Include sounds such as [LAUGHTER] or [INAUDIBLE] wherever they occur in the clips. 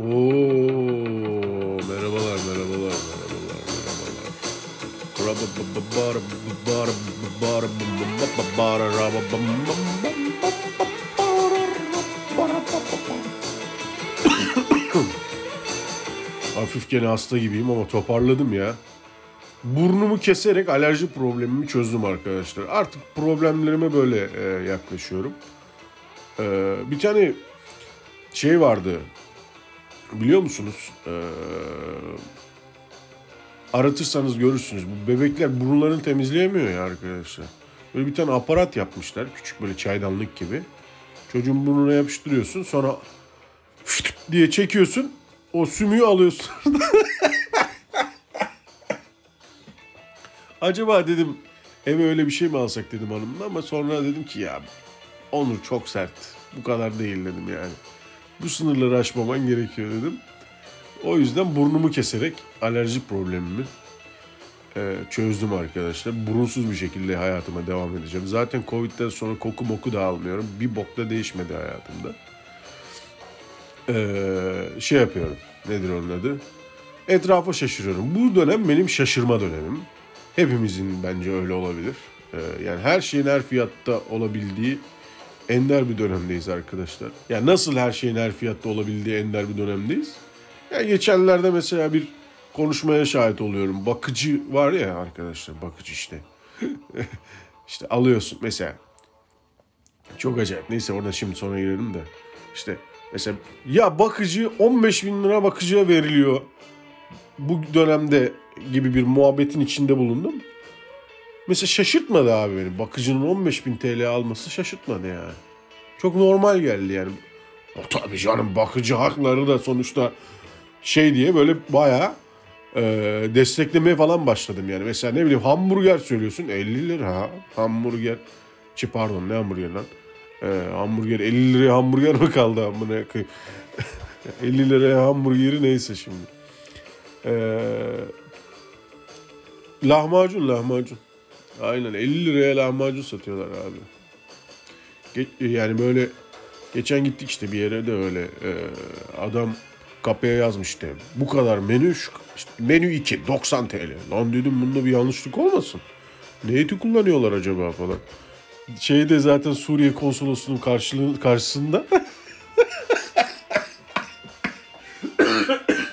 Oo, merhabalar, merhabalar, merhabalar, merhabalar. Hafif gene hasta gibiyim ama toparladım ya. Burnumu keserek alerji problemimi çözdüm arkadaşlar. Artık problemlerime böyle e, yaklaşıyorum. E, bir tane şey vardı. Biliyor musunuz? E, aratırsanız görürsünüz. Bu bebekler burunlarını temizleyemiyor ya arkadaşlar. Böyle bir tane aparat yapmışlar. Küçük böyle çaydanlık gibi. Çocuğun burnuna yapıştırıyorsun. Sonra diye çekiyorsun. O sümüğü alıyorsun. [LAUGHS] Acaba dedim eve öyle bir şey mi alsak dedim hanımla ama sonra dedim ki ya Onur çok sert. Bu kadar değil dedim yani. Bu sınırları aşmaman gerekiyor dedim. O yüzden burnumu keserek alerji problemimi e, çözdüm arkadaşlar. Burunsuz bir şekilde hayatıma devam edeceğim. Zaten Covid'den sonra koku moku da almıyorum. Bir bok da değişmedi hayatımda. E, şey yapıyorum. Nedir onun adı? Etrafa şaşırıyorum. Bu dönem benim şaşırma dönemim. Hepimizin bence öyle olabilir. Ee, yani her şeyin her fiyatta olabildiği ender bir dönemdeyiz arkadaşlar. Yani nasıl her şeyin her fiyatta olabildiği ender bir dönemdeyiz? Yani geçenlerde mesela bir konuşmaya şahit oluyorum. Bakıcı var ya arkadaşlar bakıcı işte. [LAUGHS] işte alıyorsun mesela. Çok acayip. Neyse orada şimdi sonra girelim de. İşte mesela ya bakıcı 15 bin lira bakıcıya veriliyor. Bu dönemde gibi bir muhabbetin içinde bulundum. Mesela şaşırtmadı abi beni. Bakıcının 15 bin TL alması şaşırtmadı yani. Çok normal geldi yani. O tabii canım bakıcı hakları da sonuçta şey diye böyle bayağı e, desteklemeye falan başladım yani. Mesela ne bileyim hamburger söylüyorsun 50 lira hamburger. Çi pardon ne hamburger lan? E, hamburger 50 liraya hamburger mi kaldı amına koyayım? [LAUGHS] 50 liraya hamburgeri neyse şimdi. Eee Lahmacun lahmacun. Aynen 50 liraya lahmacun satıyorlar abi. Ge- yani böyle geçen gittik işte bir yere de öyle e, adam kapıya yazmıştı. Bu kadar menü şu, işte menü 2 90 TL. Lan dedim bunda bir yanlışlık olmasın. Ne eti kullanıyorlar acaba falan. Şeyde zaten Suriye konsolosunun karşılığı karşısında [LAUGHS]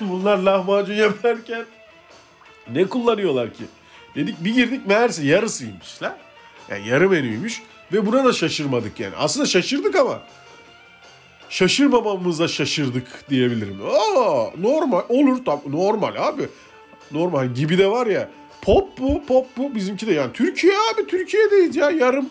bunlar lahmacun yaparken ne kullanıyorlar ki? Dedik bir girdik meğerse yarısıymış la. Yani yarı menüymüş ve buna da şaşırmadık yani. Aslında şaşırdık ama şaşırmamamıza şaşırdık diyebilirim. Aa normal olur tam normal abi. Normal gibi de var ya. Pop bu pop bu bizimki de yani Türkiye abi Türkiye'deyiz ya yarım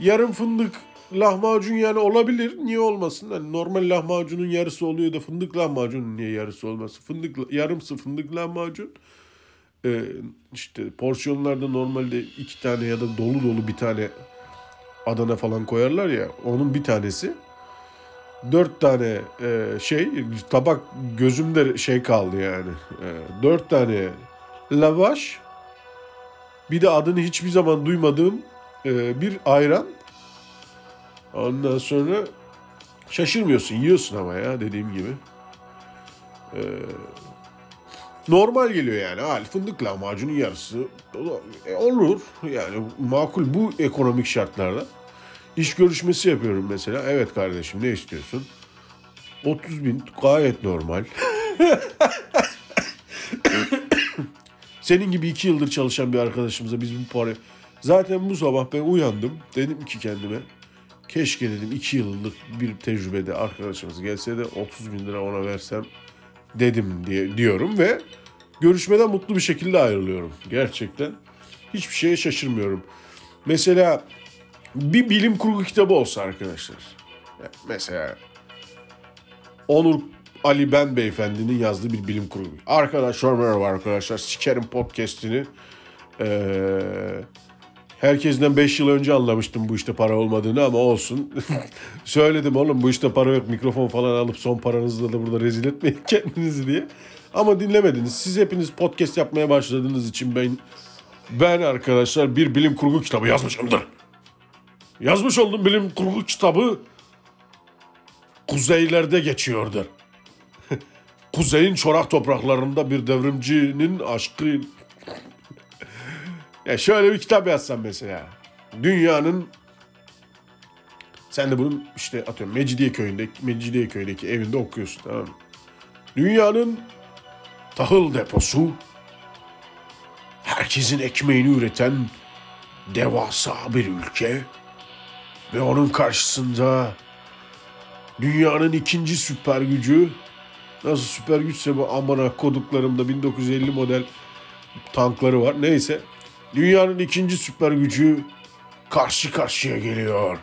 yarım fındık lahmacun yani olabilir. Niye olmasın? Yani normal lahmacunun yarısı oluyor da fındık lahmacunun niye yarısı olmasın? Fındık yarımsı fındık lahmacun e, işte porsiyonlarda normalde iki tane ya da dolu dolu bir tane Adana falan koyarlar ya onun bir tanesi. Dört tane e, şey tabak gözümde şey kaldı yani. E, dört tane lavaş bir de adını hiçbir zaman duymadığım e, bir ayran. Ondan sonra şaşırmıyorsun yiyorsun ama ya dediğim gibi. E, normal geliyor yani. Hal fındık lahmacunun yarısı e, olur. Yani makul bu ekonomik şartlarda. İş görüşmesi yapıyorum mesela. Evet kardeşim ne istiyorsun? 30 bin gayet normal. [LAUGHS] Senin gibi iki yıldır çalışan bir arkadaşımıza biz bu para... Zaten bu sabah ben uyandım. Dedim ki kendime keşke dedim iki yıllık bir tecrübede arkadaşımız gelse de 30 bin lira ona versem dedim diye diyorum ve görüşmeden mutlu bir şekilde ayrılıyorum. Gerçekten hiçbir şeye şaşırmıyorum. Mesela bir bilim kurgu kitabı olsa arkadaşlar. Mesela Onur Ali Ben Beyefendi'nin yazdığı bir bilim kurgu. Arkadaşlar merhaba arkadaşlar. Sikerim podcast'ini. Ee, herkesten 5 yıl önce anlamıştım bu işte para olmadığını ama olsun. [LAUGHS] Söyledim oğlum bu işte para yok. Mikrofon falan alıp son paranızla da burada rezil etmeyin [LAUGHS] kendinizi diye. Ama dinlemediniz. Siz hepiniz podcast yapmaya başladığınız için ben ben arkadaşlar bir bilim kurgu kitabı yazmışımdır. Yazmış olduğum bilim kurgu kitabı kuzeylerde geçiyordur. [LAUGHS] kuzeyin çorak topraklarında bir devrimcinin aşkı. Ya şöyle bir kitap yazsam mesela. Dünyanın sen de bunun işte atıyorum Mecidiye köyünde Mecidiye köydeki evinde okuyorsun tamam mı? Dünyanın tahıl deposu herkesin ekmeğini üreten devasa bir ülke ve onun karşısında dünyanın ikinci süper gücü nasıl süper güçse bu amına koduklarımda 1950 model tankları var. Neyse dünyanın ikinci süper gücü karşı karşıya geliyor.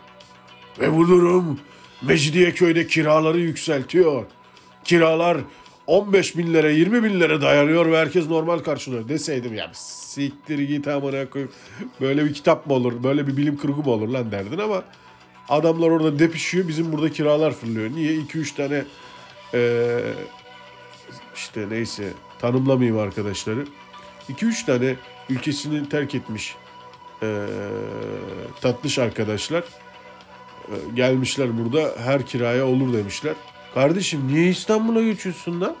Ve bu durum Mecidiyeköy'de kiraları yükseltiyor. Kiralar 15 bin lira 20 bin lira dayanıyor ve herkes normal karşılıyor deseydim ya siktir git amına koyayım. Böyle bir kitap mı olur böyle bir bilim kurgu mu olur lan derdin ama adamlar orada depişiyor bizim burada kiralar fırlıyor. Niye 2-3 tane eee, işte neyse tanımlamayayım arkadaşları. 2-3 tane ülkesini terk etmiş eee tatlış arkadaşlar e, gelmişler burada her kiraya olur demişler. Kardeşim niye İstanbul'a geçiyorsun lan?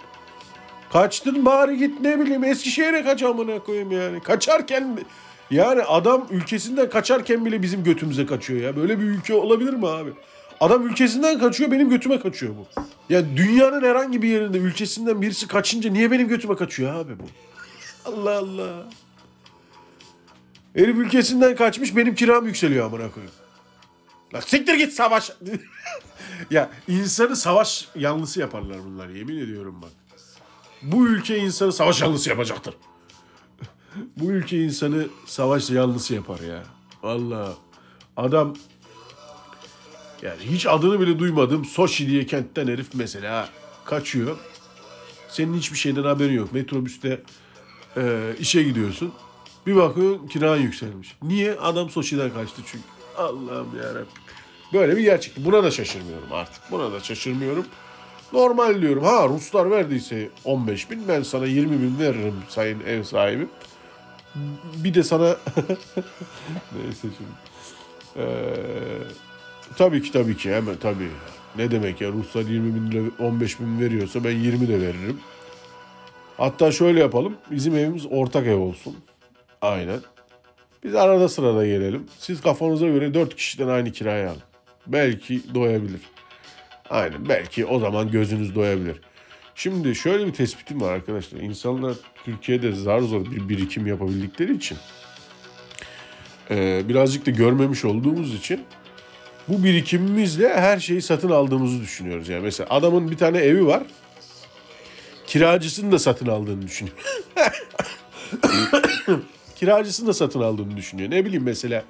Kaçtın bari git ne bileyim Eskişehir'e kaç amına koyayım yani. Kaçarken yani adam ülkesinden kaçarken bile bizim götümüze kaçıyor ya. Böyle bir ülke olabilir mi abi? Adam ülkesinden kaçıyor benim götüme kaçıyor bu. Ya dünyanın herhangi bir yerinde ülkesinden birisi kaçınca niye benim götüme kaçıyor abi bu? Allah Allah. Herif ülkesinden kaçmış benim kiram yükseliyor amına koyayım. Lan siktir git savaş. [LAUGHS] ya insanı savaş yanlısı yaparlar bunlar yemin ediyorum bak. Bu ülke insanı savaş yanlısı yapacaktır. Bu ülke insanı savaş yanlısı yapar ya. Vallahi adam yani hiç adını bile duymadığım Soçi diye kentten herif mesela kaçıyor. Senin hiçbir şeyden haberin yok. Metrobüste e, işe gidiyorsun. Bir bakıyorsun kiran yükselmiş. Niye? Adam Soçi'den kaçtı çünkü. Allah'ım yarabbim. Böyle bir gerçek. Buna da şaşırmıyorum artık. Buna da şaşırmıyorum. Normal diyorum. Ha Ruslar verdiyse 15 bin ben sana 20 bin veririm sayın ev sahibi. Bir de sana [LAUGHS] neyse şimdi. Ee, tabii ki tabii ki hemen tabii. Ne demek ya Ruslar 20 bin lira 15 bin veriyorsa ben 20 de veririm. Hatta şöyle yapalım. Bizim evimiz ortak ev olsun. Aynen. Biz arada sırada gelelim. Siz kafanıza göre 4 kişiden aynı kiraya alın. Belki doyabilir. Aynen belki o zaman gözünüz doyabilir. Şimdi şöyle bir tespitim var arkadaşlar. İnsanlar Türkiye'de zar zor bir birikim yapabildikleri için e, birazcık da görmemiş olduğumuz için bu birikimimizle her şeyi satın aldığımızı düşünüyoruz. Yani mesela adamın bir tane evi var. Kiracısını da satın aldığını düşünüyor. [COUGHS] Kiracısını da satın aldığını düşünüyor. Ne bileyim mesela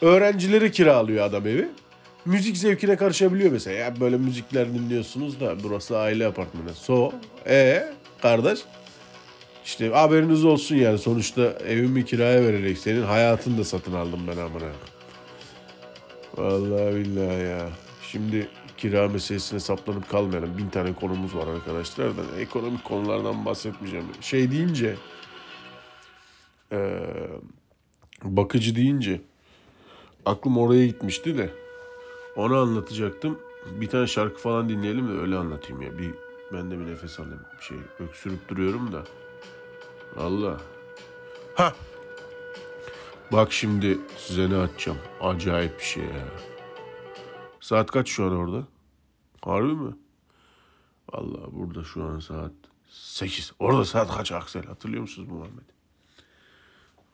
öğrencileri kiralıyor adam evi. Müzik zevkine karışabiliyor mesela. Ya böyle müzikler dinliyorsunuz da burası aile apartmanı. So, e kardeş işte haberiniz olsun yani sonuçta evimi kiraya vererek senin hayatını da satın aldım ben amına. Vallahi billahi ya. Şimdi kira meselesine saplanıp kalmayalım. Bin tane konumuz var arkadaşlar da ekonomik konulardan bahsetmeyeceğim. Şey deyince eee, bakıcı deyince aklım oraya gitmişti de onu anlatacaktım. Bir tane şarkı falan dinleyelim de öyle anlatayım ya. Bir ben de bir nefes alayım. Bir şey öksürüp duruyorum da. Allah. Ha. Bak şimdi size ne açacağım. Acayip bir şey ya. Saat kaç şu an orada? Harbi mi? Vallahi burada şu an saat 8. Orada saat kaç Aksel? Hatırlıyor musunuz Muhammed?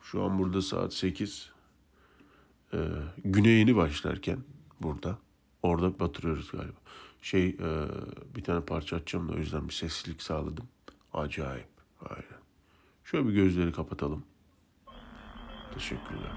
Şu an burada saat 8. Ee, güneyini başlarken burada. Orada batırıyoruz galiba. Şey e, bir tane parça açacağım da o yüzden bir seslilik sağladım. Acayip. Aynen. Şöyle bir gözleri kapatalım. Teşekkürler.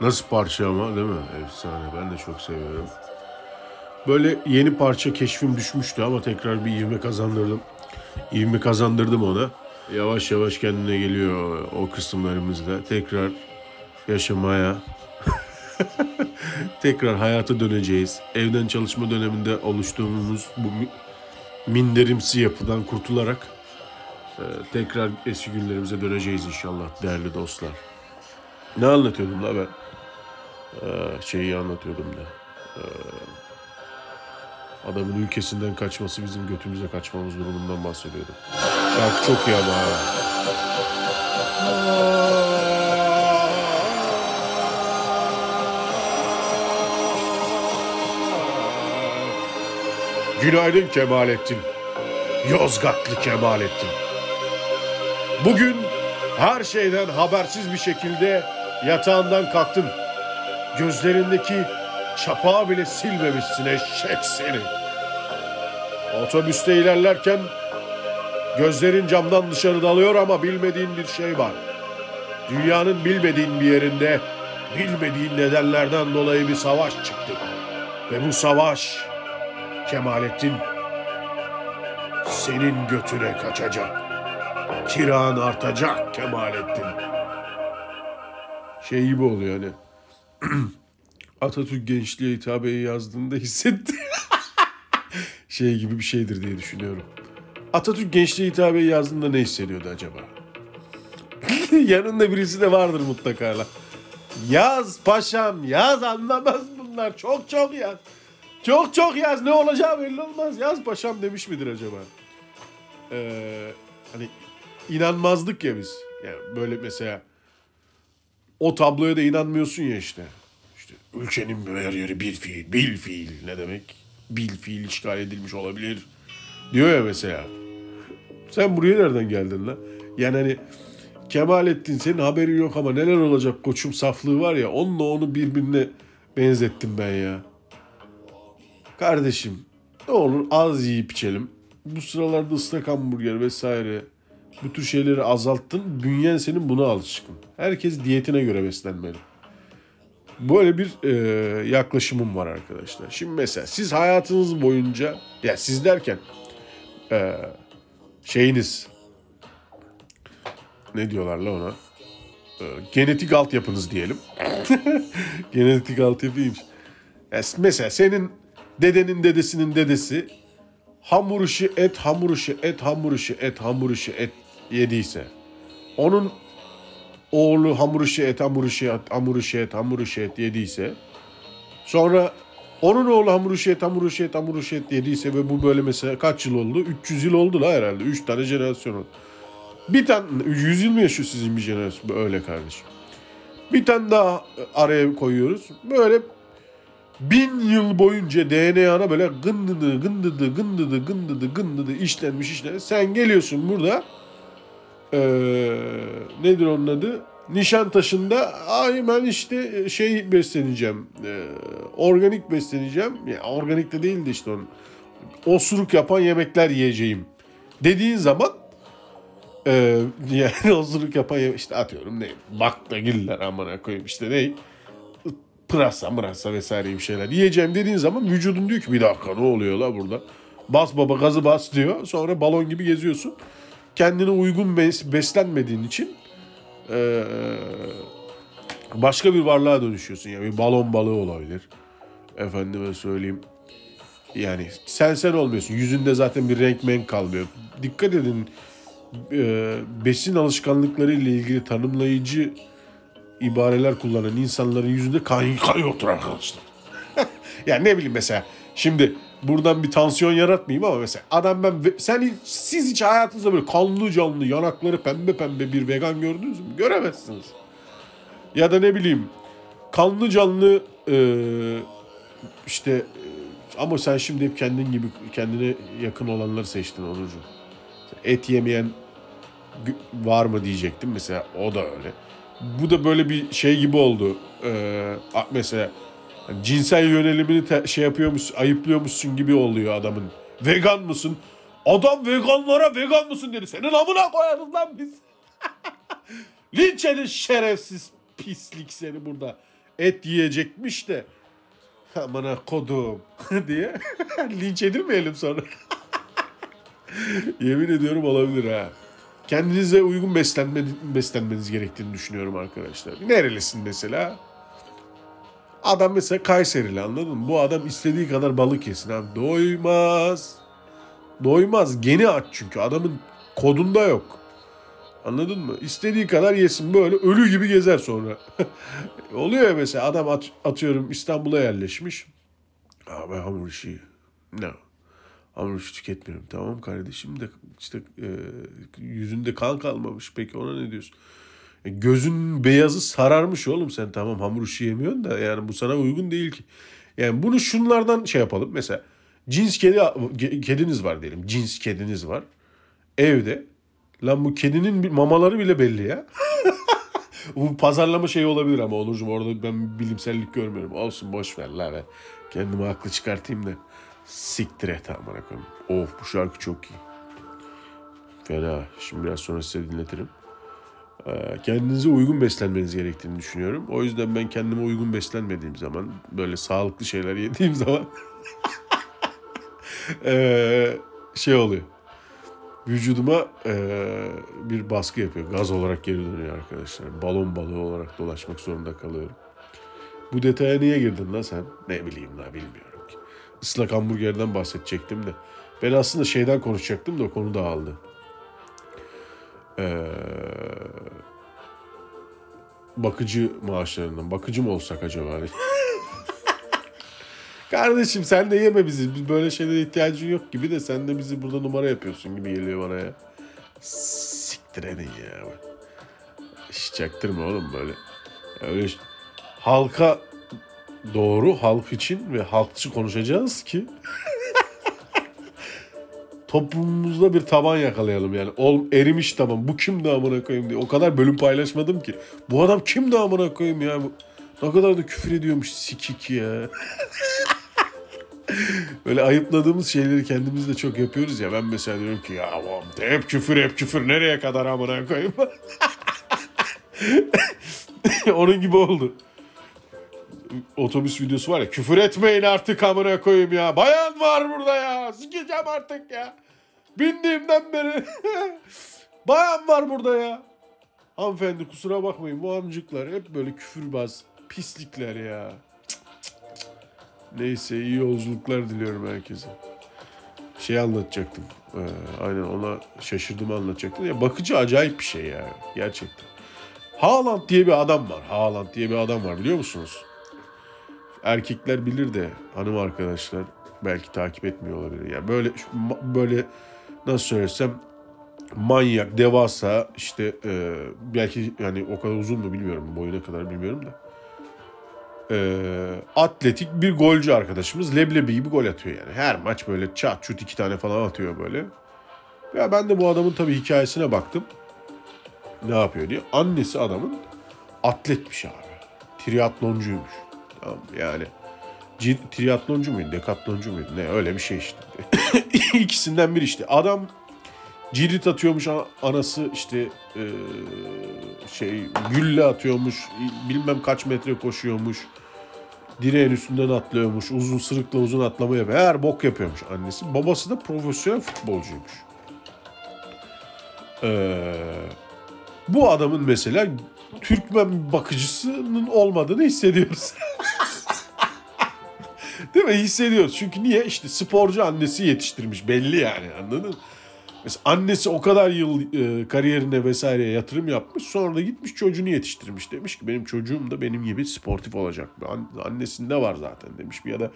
Nasıl parça ama değil mi? Efsane. Ben de çok seviyorum. Böyle yeni parça keşfim düşmüştü ama tekrar bir ivme kazandırdım. İvme kazandırdım ona. Yavaş yavaş kendine geliyor o kısımlarımızda. Tekrar yaşamaya, [LAUGHS] tekrar hayata döneceğiz. Evden çalışma döneminde oluştuğumuz bu mi- minderimsi yapıdan kurtularak e, tekrar eski günlerimize döneceğiz inşallah değerli dostlar. Ne anlatıyordum la ben? Ee, şeyi anlatıyordum da. Ee, adamın ülkesinden kaçması bizim götümüze kaçmamız durumundan bahsediyordum. Şarkı çok iyi ama. Günaydın Kemalettin. Yozgatlı Kemalettin. Bugün her şeyden habersiz bir şekilde yatağından kalktın. Gözlerindeki çapağı bile silmemişsin eşek seni. Otobüste ilerlerken gözlerin camdan dışarı dalıyor ama bilmediğin bir şey var. Dünyanın bilmediğin bir yerinde bilmediğin nedenlerden dolayı bir savaş çıktı. Ve bu savaş Kemalettin senin götüne kaçacak. Kiran artacak Kemalettin. Şey gibi oluyor hani. [CLEARS THROAT] Atatürk gençliğe hitabeyi yazdığında hissetti. [LAUGHS] şey gibi bir şeydir diye düşünüyorum. Atatürk gençliğe hitabeyi yazdığında ne hissediyordu acaba? [LAUGHS] Yanında birisi de vardır mutlaka. la. Yaz paşam yaz anlamaz bunlar. Çok çok yaz. Çok çok yaz ne olacağı belli olmaz. Yaz paşam demiş midir acaba? Ee, hani inanmazdık ya biz. Yani böyle mesela o tabloya da inanmıyorsun ya işte. İşte ülkenin her yeri bir fiil, bil fiil ne demek? Bil fiil işgal edilmiş olabilir. Diyor ya mesela. Sen buraya nereden geldin lan? Yani hani Kemalettin senin haberin yok ama neler olacak koçum saflığı var ya onunla onu birbirine benzettim ben ya. Kardeşim ne olur az yiyip içelim. Bu sıralarda ıslak hamburger vesaire bu tür şeyleri azalttın. Bünyen senin buna alışkın. Herkes diyetine göre beslenmeli. Böyle bir e, yaklaşımım var arkadaşlar. Şimdi mesela siz hayatınız boyunca ya siz derken e, şeyiniz ne diyorlar la ona? E, genetik altyapınız diyelim. [LAUGHS] genetik altyapıymış. Ya mesela senin dedenin dedesinin dedesi hamur işi et, hamur işi et, hamur işi et, hamur işi et yediyse onun oğlu hamur işi et, hamur işi et, hamur işi yediyse sonra onun oğlu hamur işi et, hamur işi et yediyse ve bu böyle mesela kaç yıl oldu? 300 yıl oldu la herhalde. 3 tane jenerasyon oldu. Bir tane 100 yıl mı yaşıyor sizin bir jenerasyon? Öyle kardeşim. Bir tane daha araya koyuyoruz. Böyle bin yıl boyunca DNA'na böyle gındıdı, gındıdı, gındıdı, gındıdı, gındıdı işlenmiş işlenmiş. Sen geliyorsun burada eee, nedir onun adı? Nişantaşı'nda ben işte şey besleneceğim. eee, organik besleneceğim. Ya organik de değildi işte onun. Osuruk yapan yemekler yiyeceğim. Dediğin zaman eee [LAUGHS] yani osuruk yapan yem- işte atıyorum ne baklagiller amına koyayım işte ne pırasa mırasa vesaire bir şeyler yiyeceğim dediğin zaman vücudun diyor ki bir dakika ne oluyor la burada? Bas baba gazı bas diyor. Sonra balon gibi geziyorsun. Kendine uygun bes- beslenmediğin için eee, başka bir varlığa dönüşüyorsun. Yani bir balon balığı olabilir. Efendime söyleyeyim. Yani sen sen olmuyorsun. Yüzünde zaten bir renk menk kalmıyor. Dikkat edin eee, besin alışkanlıkları ile ilgili tanımlayıcı ibareler kullanan insanların yüzünde kan, kan yoktur arkadaşlar. [LAUGHS] yani ne bileyim mesela şimdi buradan bir tansiyon yaratmayayım ama mesela adam ben sen siz hiç hayatınızda böyle kanlı canlı yanakları pembe pembe bir vegan gördünüz mü? Göremezsiniz. Ya da ne bileyim kanlı canlı e, işte e, ama sen şimdi hep kendin gibi kendine yakın olanları seçtin Onurcuğum. Et yemeyen var mı diyecektim mesela o da öyle. Bu da böyle bir şey gibi oldu. Ee, mesela cinsel yönelimini te- şey yapıyormuş, ayıplıyormuşsun gibi oluyor adamın. Vegan mısın? Adam veganlara vegan mısın dedi. Senin amına koyarız lan biz. [LAUGHS] Linç edin şerefsiz pislik seni burada. Et yiyecekmiş de. Amına kodum [LAUGHS] diye. [LAUGHS] Linç edilmeyelim sonra. Yemin ediyorum olabilir ha. Kendinize uygun beslenme, beslenmeniz gerektiğini düşünüyorum arkadaşlar. Nerelisin mesela? Adam mesela Kayserili anladın mı? Bu adam istediği kadar balık yesin abi. Doymaz. Doymaz. Geni aç çünkü. Adamın kodunda yok. Anladın mı? İstediği kadar yesin böyle ölü gibi gezer sonra. [LAUGHS] Oluyor ya mesela adam at- atıyorum İstanbul'a yerleşmiş. Abi hamur işi. No. Hamur işi tüketmiyorum. Tamam kardeşim de işte e, yüzünde kan kalmamış. Peki ona ne diyorsun? Gözün beyazı sararmış oğlum sen tamam hamur işi yemiyorsun da yani bu sana uygun değil ki. Yani bunu şunlardan şey yapalım. Mesela cins kedi kediniz var diyelim. Cins kediniz var. Evde. Lan bu kedinin mamaları bile belli ya. [LAUGHS] Bu pazarlama şeyi olabilir ama Onurcuğum orada ben bilimsellik görmüyorum. Olsun boş ver la be. Kendimi haklı çıkartayım da. Siktir et amına koyayım. Of bu şarkı çok iyi. Fena. Şimdi biraz sonra size dinletirim. Ee, Kendinize uygun beslenmeniz gerektiğini düşünüyorum. O yüzden ben kendime uygun beslenmediğim zaman, böyle sağlıklı şeyler yediğim [LAUGHS] zaman ee, şey oluyor. Vücuduma ee, bir baskı yapıyor. Gaz olarak geri dönüyor arkadaşlar. Balon balığı olarak dolaşmak zorunda kalıyorum. Bu detaya niye girdin lan sen? Ne bileyim la bilmiyorum ki. Islak hamburgerden bahsedecektim de. Ben aslında şeyden konuşacaktım da konu dağıldı. Ee, bakıcı maaşlarından. Bakıcı mı olsak acaba? [LAUGHS] Kardeşim sen de yeme bizi. Biz böyle şeylere ihtiyacın yok gibi de sen de bizi burada numara yapıyorsun gibi geliyor bana ya. Siktir edin ya. Hiç çaktırma oğlum böyle. Öyle halka doğru halk için ve halkçı konuşacağız ki [LAUGHS] toplumumuzda bir taban yakalayalım yani. Ol, erimiş taban. Bu kim amına koyayım diye. O kadar bölüm paylaşmadım ki. Bu adam kim amına koyayım ya. Ne kadar da küfür ediyormuş sikik ya. [LAUGHS] Böyle ayıpladığımız şeyleri kendimiz de çok yapıyoruz ya. Ben mesela diyorum ki ya aman hep küfür hep küfür nereye kadar amına koyayım. [LAUGHS] Onun gibi oldu. Otobüs videosu var ya küfür etmeyin artık amına koyayım ya. Bayan var burada ya. Sikeceğim artık ya. Bindiğimden beri. [LAUGHS] Bayan var burada ya. Hanımefendi kusura bakmayın bu amcıklar hep böyle küfürbaz pislikler ya. Neyse iyi yolculuklar diliyorum herkese. Şey anlatacaktım. Ee, aynen ona şaşırdım anlatacaktım. Ya bakıcı acayip bir şey ya. Gerçekten. Haaland diye bir adam var. Haaland diye bir adam var biliyor musunuz? Erkekler bilir de hanım arkadaşlar belki takip etmiyor olabilir. Yani böyle böyle nasıl söylesem manyak, devasa işte e, belki yani o kadar uzun mu bilmiyorum boyuna kadar bilmiyorum da e, atletik bir golcü arkadaşımız leblebi gibi gol atıyor yani. Her maç böyle çat çut iki tane falan atıyor böyle. Ya ben de bu adamın tabii hikayesine baktım. Ne yapıyor diye. Annesi adamın atletmiş abi. Triatloncuymuş. Yani. Triatloncu muydu, dekatloncu muydu? Ne öyle bir şey işte. [COUGHS] İkisinden biri işte. Adam cirit atıyormuş anası işte e, şey gülle atıyormuş bilmem kaç metre koşuyormuş direğin üstünden atlıyormuş uzun sırıkla uzun atlama yapıyor her bok yapıyormuş annesi babası da profesyonel futbolcuymuş Ee, bu adamın mesela Türkmen bakıcısının olmadığını hissediyoruz [LAUGHS] Değil mi? Hissediyoruz. Çünkü niye? İşte sporcu annesi yetiştirmiş belli yani anladın mı? Mesela annesi o kadar yıl e, kariyerine vesaireye yatırım yapmış. Sonra da gitmiş çocuğunu yetiştirmiş. Demiş ki benim çocuğum da benim gibi sportif olacak. An- Annesinde var zaten demiş. Ya da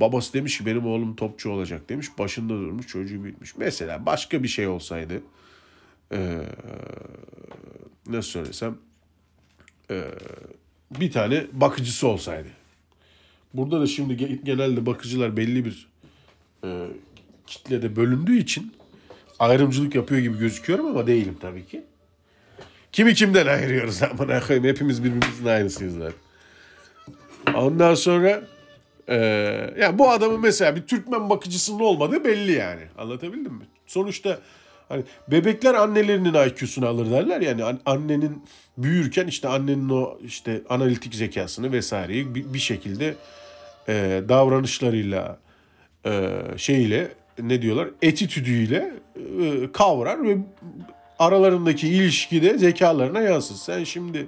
babası demiş ki benim oğlum topçu olacak demiş. Başında durmuş çocuğu büyütmüş. Mesela başka bir şey olsaydı e, nasıl söylesem e, bir tane bakıcısı olsaydı. Burada da şimdi ge- genelde bakıcılar belli bir e, kitlede bölündüğü için ayrımcılık yapıyor gibi gözüküyorum ama değilim tabii ki. Kimi kimden ayırıyoruz [LAUGHS] amına koyayım. Hepimiz birbirimizin aynısıyız zaten. Ondan sonra e, ya bu adamın mesela bir Türkmen bakıcısının olmadığı belli yani. Anlatabildim mi? Sonuçta hani bebekler annelerinin IQ'sunu alır derler yani an- annenin büyürken işte annenin o işte analitik zekasını vesaireyi bir, bir şekilde e, davranışlarıyla e, şeyle ne diyorlar etitüdüyle e, kavrar ve aralarındaki ilişkide zekalarına yansır. Sen şimdi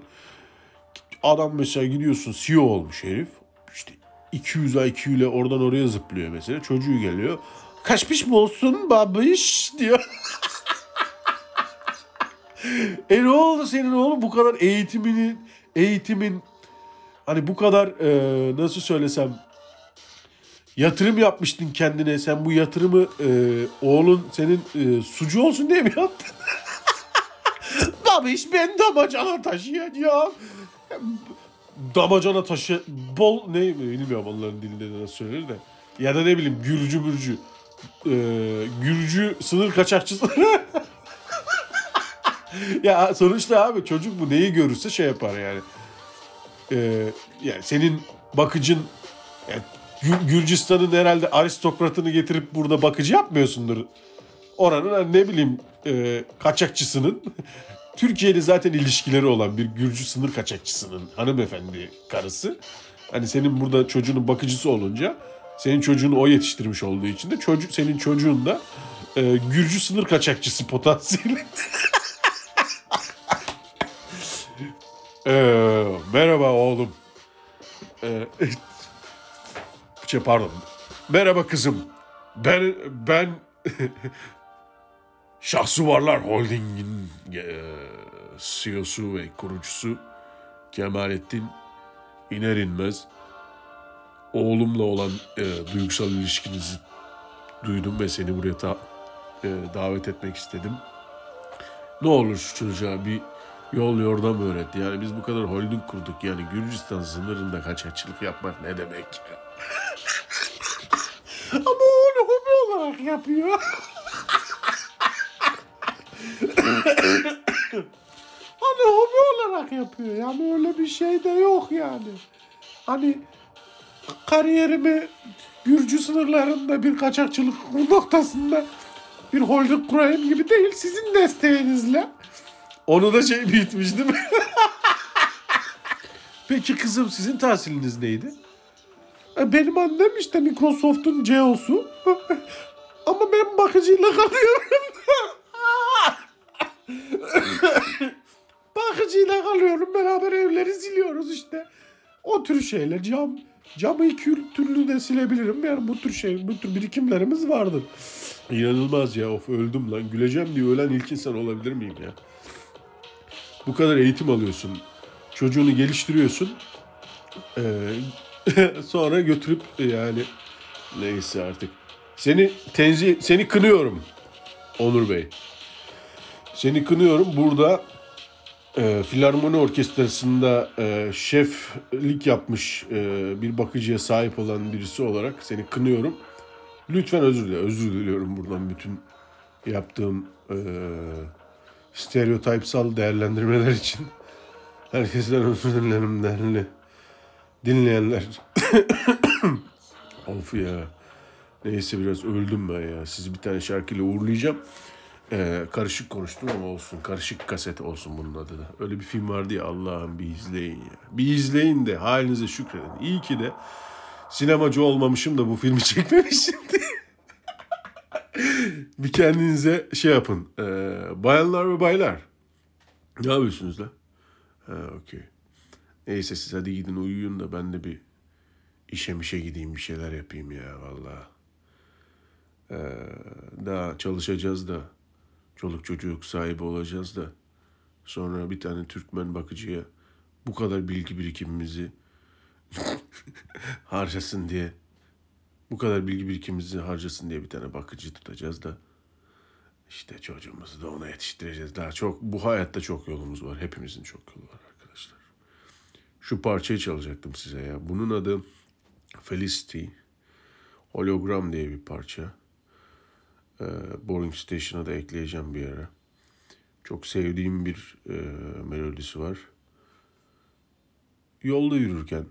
adam mesela gidiyorsun CEO olmuş herif. İşte 200 IQ ile oradan oraya zıplıyor mesela. Çocuğu geliyor. Kaçmış mı olsun babiş diyor. [LAUGHS] e ne oldu senin oğlum bu kadar eğitimini eğitimin hani bu kadar e, nasıl söylesem yatırım yapmıştın kendine. Sen bu yatırımı e, oğlun senin e, sucu olsun diye mi yaptın? [LAUGHS] Babiş ben damacana taşıyacağım. Damacana taşı bol ne bilmiyorum onların dilinde nasıl söylenir de. Ya da ne bileyim Gürcü mürcü. E, Gürcü sınır kaçakçısı. [LAUGHS] ya sonuçta abi çocuk bu neyi görürse şey yapar yani. E, yani senin bakıcın yani Gürcistan'ın herhalde aristokratını getirip burada bakıcı yapmıyorsundur. Oranın hani ne bileyim e, kaçakçısının [LAUGHS] Türkiye'de zaten ilişkileri olan bir Gürcü sınır kaçakçısının hanımefendi karısı. Hani senin burada çocuğunun bakıcısı olunca senin çocuğunu o yetiştirmiş olduğu için de çocuk senin çocuğun da e, Gürcü sınır kaçakçısı [LAUGHS] potansiyeli. Ee, [LAUGHS] merhaba oğlum. Ee, şey pardon. Merhaba kızım. Ben ben [LAUGHS] Şahsuvarlar Holding'in e, CEO'su ve kurucusu Kemalettin iner inmez oğlumla olan e, duygusal ilişkinizi duydum ve seni buraya ta- e, davet etmek istedim. Ne olur şu çocuğa bir yol yordam öğret. Yani biz bu kadar holding kurduk. Yani Gürcistan sınırında kaçakçılık yapmak ne demek ya? Ama onu hobi olarak yapıyor. hani hobi olarak yapıyor. Yani öyle bir şey de yok yani. Hani kariyerimi Gürcü sınırlarında bir kaçakçılık noktasında bir holding kurayım gibi değil. Sizin desteğinizle. Onu da şey bitmiş değil mi? [LAUGHS] Peki kızım sizin tahsiliniz neydi? E, Benim annem işte Microsoft'un CEO'su. Ama ben bakıcıyla kalıyorum. bakıcıyla kalıyorum. Beraber evleri siliyoruz işte. O tür şeyler. Cam, camı iki türlü de silebilirim. Yani bu tür şey, bu tür birikimlerimiz vardır. İnanılmaz ya. Of öldüm lan. Güleceğim diye ölen ilk insan olabilir miyim ya? Bu kadar eğitim alıyorsun. Çocuğunu geliştiriyorsun. Ee, [LAUGHS] sonra götürüp yani neyse artık. Seni tenzih, seni kınıyorum Onur Bey. Seni kınıyorum. Burada e, Filarmoni Orkestrası'nda e, şeflik yapmış e, bir bakıcıya sahip olan birisi olarak seni kınıyorum. Lütfen özür dile. Özür diliyorum buradan bütün yaptığım e, stereotipsal değerlendirmeler için. Herkesten özür dilerim değerli dinleyenler. [COUGHS] of ya. Neyse biraz öldüm ben ya. Sizi bir tane şarkıyla uğurlayacağım. Ee, karışık konuştum ama olsun. Karışık kaset olsun bunun adı da. Öyle bir film vardı ya Allah'ım bir izleyin ya. Bir izleyin de halinize şükredin. İyi ki de sinemacı olmamışım da bu filmi [LAUGHS] çekmemişim diye. bir kendinize şey yapın. Ee, bayanlar ve baylar. Ne yapıyorsunuz lan? Ha okey. Neyse siz hadi gidin uyuyun da ben de bir işe mişe gideyim bir şeyler yapayım ya valla. Ee, daha çalışacağız da çoluk çocuk sahibi olacağız da sonra bir tane Türkmen bakıcıya bu kadar bilgi birikimimizi [LAUGHS] harcasın diye bu kadar bilgi birikimimizi harcasın diye bir tane bakıcı tutacağız da işte çocuğumuzu da ona yetiştireceğiz. Daha çok bu hayatta çok yolumuz var. Hepimizin çok yolu var. Şu parçayı çalacaktım size ya. Bunun adı Felicity. Hologram diye bir parça. Ee, Boring Station'a da ekleyeceğim bir ara. Çok sevdiğim bir e, melodisi var. Yolda yürürken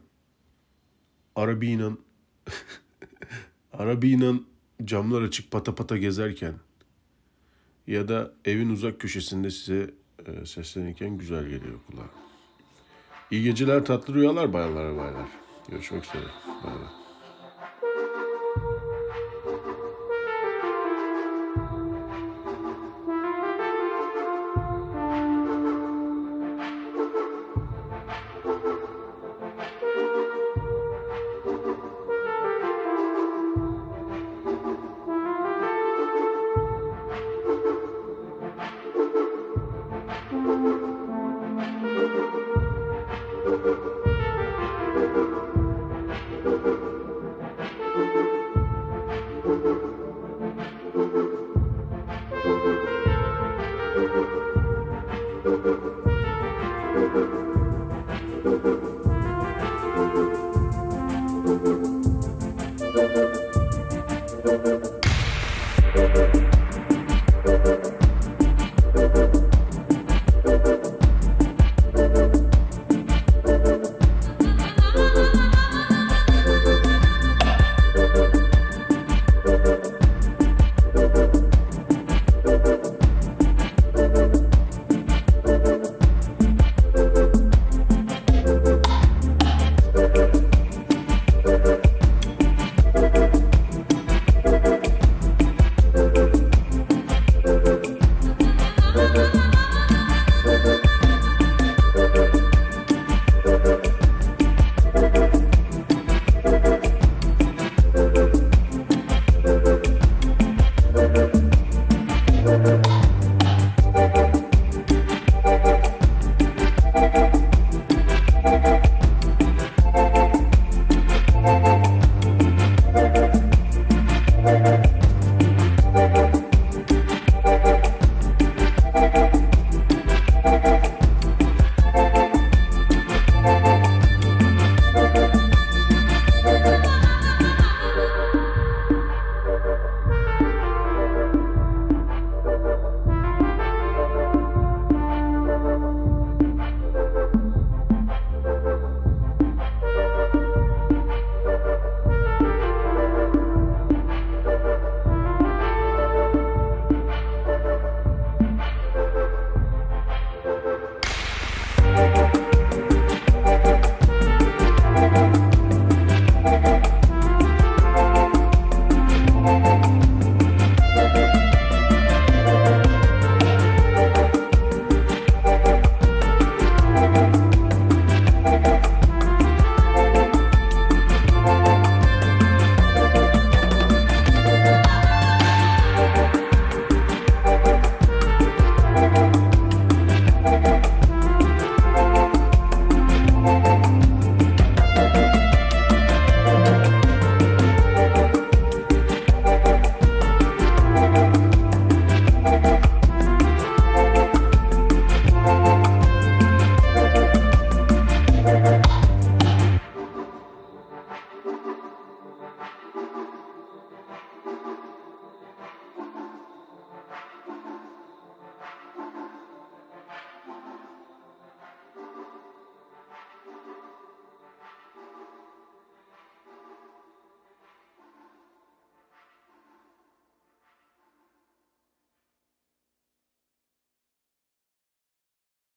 arabayla [LAUGHS] arabayla camlar açık pata pata gezerken ya da evin uzak köşesinde size e, seslenirken güzel geliyor kulağa. İyi geceler, tatlı rüyalar bayanlar ve baylar. Görüşmek üzere. Bay bay.